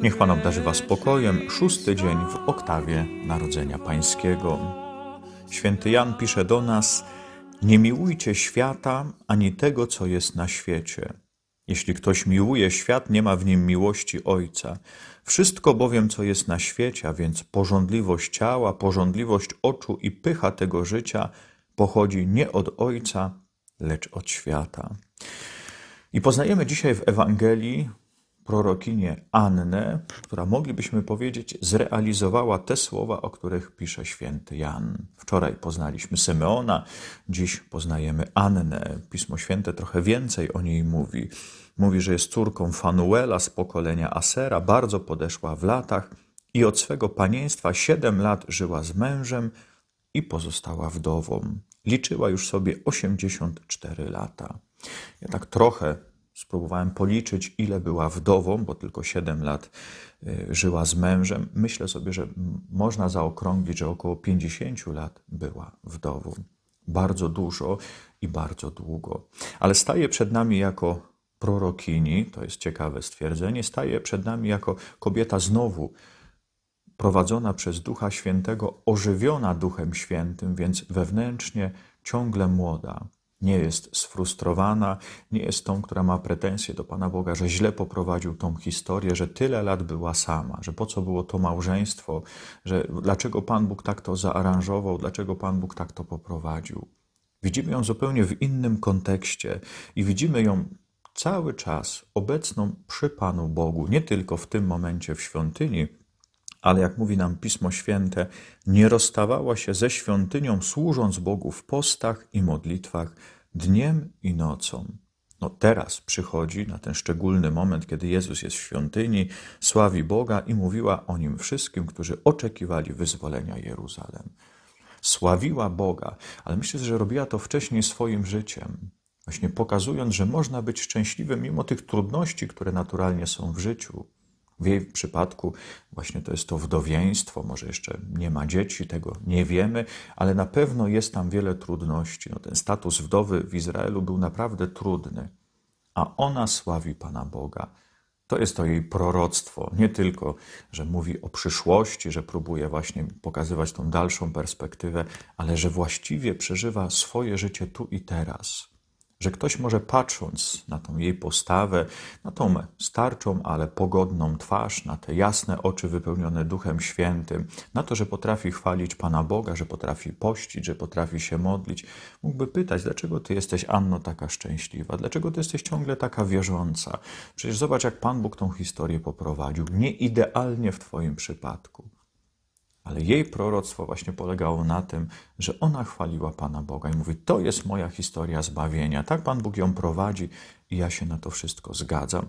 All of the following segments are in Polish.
Niech Pan obdarzy Was spokojem. Szósty dzień w oktawie Narodzenia Pańskiego. Święty Jan pisze do nas: Nie miłujcie świata ani tego, co jest na świecie. Jeśli ktoś miłuje świat, nie ma w nim miłości Ojca. Wszystko bowiem, co jest na świecie, a więc porządliwość ciała, porządliwość oczu i pycha tego życia, pochodzi nie od Ojca, lecz od świata. I poznajemy dzisiaj w Ewangelii prorokinię Annę, która moglibyśmy powiedzieć zrealizowała te słowa, o których pisze święty Jan. Wczoraj poznaliśmy Symeona, dziś poznajemy Annę. Pismo Święte trochę więcej o niej mówi. Mówi, że jest córką Fanuela z pokolenia Asera, bardzo podeszła w latach i od swego panieństwa siedem lat żyła z mężem i pozostała wdową. Liczyła już sobie 84 lata. Ja tak trochę spróbowałem policzyć, ile była wdową, bo tylko 7 lat y, żyła z mężem. Myślę sobie, że można zaokrąglić, że około 50 lat była wdową. Bardzo dużo i bardzo długo. Ale staje przed nami jako prorokini, to jest ciekawe stwierdzenie, staje przed nami jako kobieta znowu prowadzona przez Ducha Świętego, ożywiona Duchem Świętym, więc wewnętrznie ciągle młoda. Nie jest sfrustrowana, nie jest tą, która ma pretensje do Pana Boga, że źle poprowadził tą historię, że tyle lat była sama, że po co było to małżeństwo, że dlaczego Pan Bóg tak to zaaranżował, dlaczego Pan Bóg tak to poprowadził. Widzimy ją zupełnie w innym kontekście i widzimy ją cały czas obecną przy Panu Bogu, nie tylko w tym momencie w świątyni, ale jak mówi nam Pismo Święte, nie rozstawała się ze świątynią, służąc Bogu w postach i modlitwach dniem i nocą. No teraz przychodzi na ten szczególny moment, kiedy Jezus jest w świątyni, sławi Boga i mówiła o nim wszystkim, którzy oczekiwali wyzwolenia Jeruzalem. Sławiła Boga, ale myślę, że robiła to wcześniej swoim życiem, właśnie pokazując, że można być szczęśliwym mimo tych trudności, które naturalnie są w życiu. W jej przypadku właśnie to jest to wdowieństwo, może jeszcze nie ma dzieci, tego nie wiemy, ale na pewno jest tam wiele trudności. No, ten status wdowy w Izraelu był naprawdę trudny, a ona sławi Pana Boga. To jest to jej proroctwo. Nie tylko, że mówi o przyszłości, że próbuje właśnie pokazywać tą dalszą perspektywę, ale że właściwie przeżywa swoje życie tu i teraz że ktoś może patrząc na tą jej postawę, na tą starczą, ale pogodną twarz, na te jasne oczy wypełnione Duchem Świętym, na to, że potrafi chwalić Pana Boga, że potrafi pościć, że potrafi się modlić, mógłby pytać, dlaczego Ty jesteś, Anno, taka szczęśliwa? Dlaczego Ty jesteś ciągle taka wierząca? Przecież zobacz, jak Pan Bóg tą historię poprowadził. Nie idealnie w Twoim przypadku. Ale jej proroctwo właśnie polegało na tym, że ona chwaliła Pana Boga i mówi: To jest moja historia zbawienia. Tak Pan Bóg ją prowadzi i ja się na to wszystko zgadzam,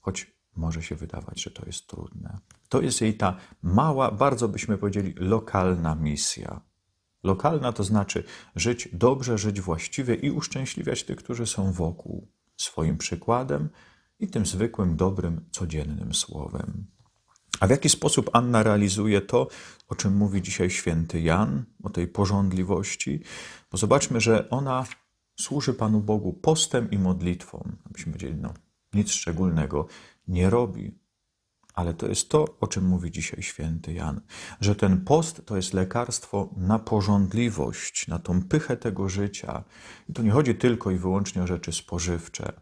choć może się wydawać, że to jest trudne. To jest jej ta mała, bardzo byśmy powiedzieli, lokalna misja. Lokalna to znaczy żyć dobrze, żyć właściwie i uszczęśliwiać tych, którzy są wokół, swoim przykładem i tym zwykłym, dobrym, codziennym słowem. A w jaki sposób Anna realizuje to, o czym mówi dzisiaj święty Jan, o tej porządliwości? Bo zobaczmy, że ona służy Panu Bogu postem i modlitwą. Abyśmy powiedzieli, no, nic szczególnego nie robi. Ale to jest to, o czym mówi dzisiaj święty Jan, że ten post to jest lekarstwo na porządliwość, na tą pychę tego życia. I tu nie chodzi tylko i wyłącznie o rzeczy spożywcze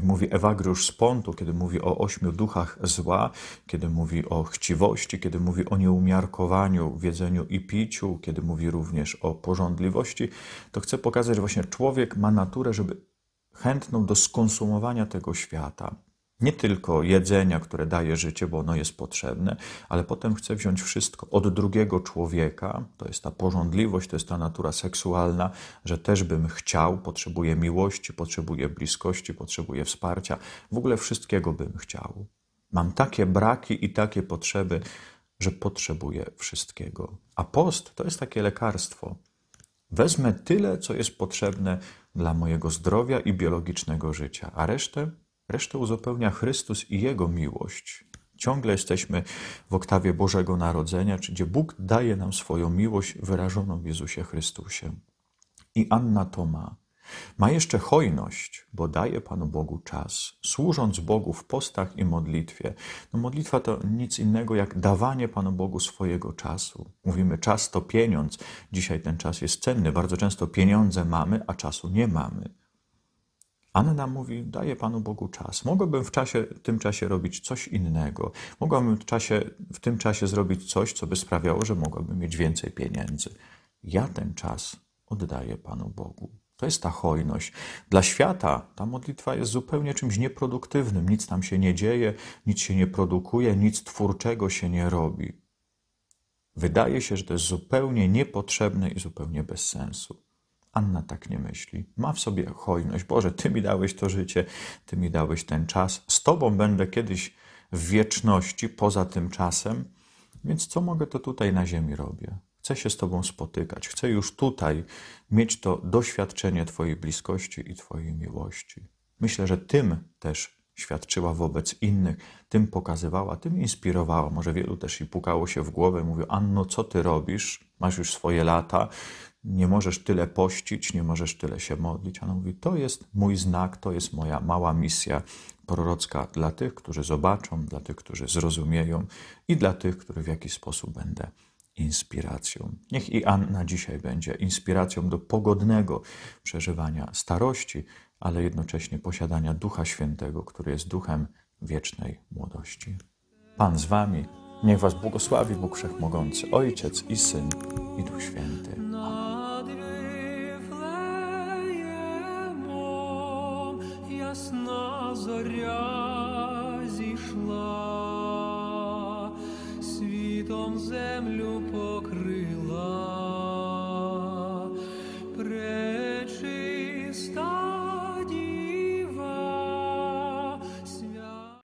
mówi Ewagriusz z Pontu, kiedy mówi o ośmiu duchach zła, kiedy mówi o chciwości, kiedy mówi o nieumiarkowaniu w jedzeniu i piciu, kiedy mówi również o porządliwości, to chce pokazać, że właśnie człowiek ma naturę, żeby chętną do skonsumowania tego świata nie tylko jedzenia, które daje życie, bo ono jest potrzebne, ale potem chce wziąć wszystko od drugiego człowieka. To jest ta porządliwość, to jest ta natura seksualna, że też bym chciał, potrzebuję miłości, potrzebuję bliskości, potrzebuję wsparcia, w ogóle wszystkiego bym chciał. Mam takie braki i takie potrzeby, że potrzebuję wszystkiego. A post to jest takie lekarstwo. Wezmę tyle, co jest potrzebne dla mojego zdrowia i biologicznego życia, a resztę Resztę uzupełnia Chrystus i Jego miłość. Ciągle jesteśmy w oktawie Bożego Narodzenia, gdzie Bóg daje nam swoją miłość wyrażoną w Jezusie Chrystusie. I Anna to ma. ma jeszcze hojność, bo daje Panu Bogu czas, służąc Bogu w postach i modlitwie. No modlitwa to nic innego jak dawanie Panu Bogu swojego czasu. Mówimy, czas to pieniądz. Dzisiaj ten czas jest cenny. Bardzo często pieniądze mamy, a czasu nie mamy. Anna mówi, daję Panu Bogu czas. Mogłabym w czasie, w tym czasie robić coś innego. Mogłabym w, czasie, w tym czasie zrobić coś, co by sprawiało, że mogłabym mieć więcej pieniędzy. Ja ten czas oddaję Panu Bogu. To jest ta hojność. Dla świata ta modlitwa jest zupełnie czymś nieproduktywnym. Nic tam się nie dzieje, nic się nie produkuje, nic twórczego się nie robi. Wydaje się, że to jest zupełnie niepotrzebne i zupełnie bez sensu. Anna tak nie myśli. Ma w sobie hojność. Boże, Ty mi dałeś to życie, Ty mi dałeś ten czas. Z Tobą będę kiedyś w wieczności, poza tym czasem, więc co mogę, to tutaj na ziemi robię. Chcę się z Tobą spotykać. Chcę już tutaj mieć to doświadczenie Twojej bliskości i Twojej miłości. Myślę, że tym też świadczyła wobec innych, tym pokazywała, tym inspirowała. Może wielu też i pukało się w głowę, mówią: Anno, co ty robisz? Masz już swoje lata, nie możesz tyle pościć, nie możesz tyle się modlić. Ona mówi: To jest mój znak, to jest moja mała misja prorocka dla tych, którzy zobaczą, dla tych, którzy zrozumieją i dla tych, których w jakiś sposób będę inspiracją. Niech i Anna dzisiaj będzie inspiracją do pogodnego przeżywania starości, ale jednocześnie posiadania Ducha Świętego, który jest duchem wiecznej młodości. Pan z Wami, niech Was błogosławi Bóg Wszechmogący, Ojciec i Syn i Duch Święty. Ясна зоря зійшла, світом землю покрила.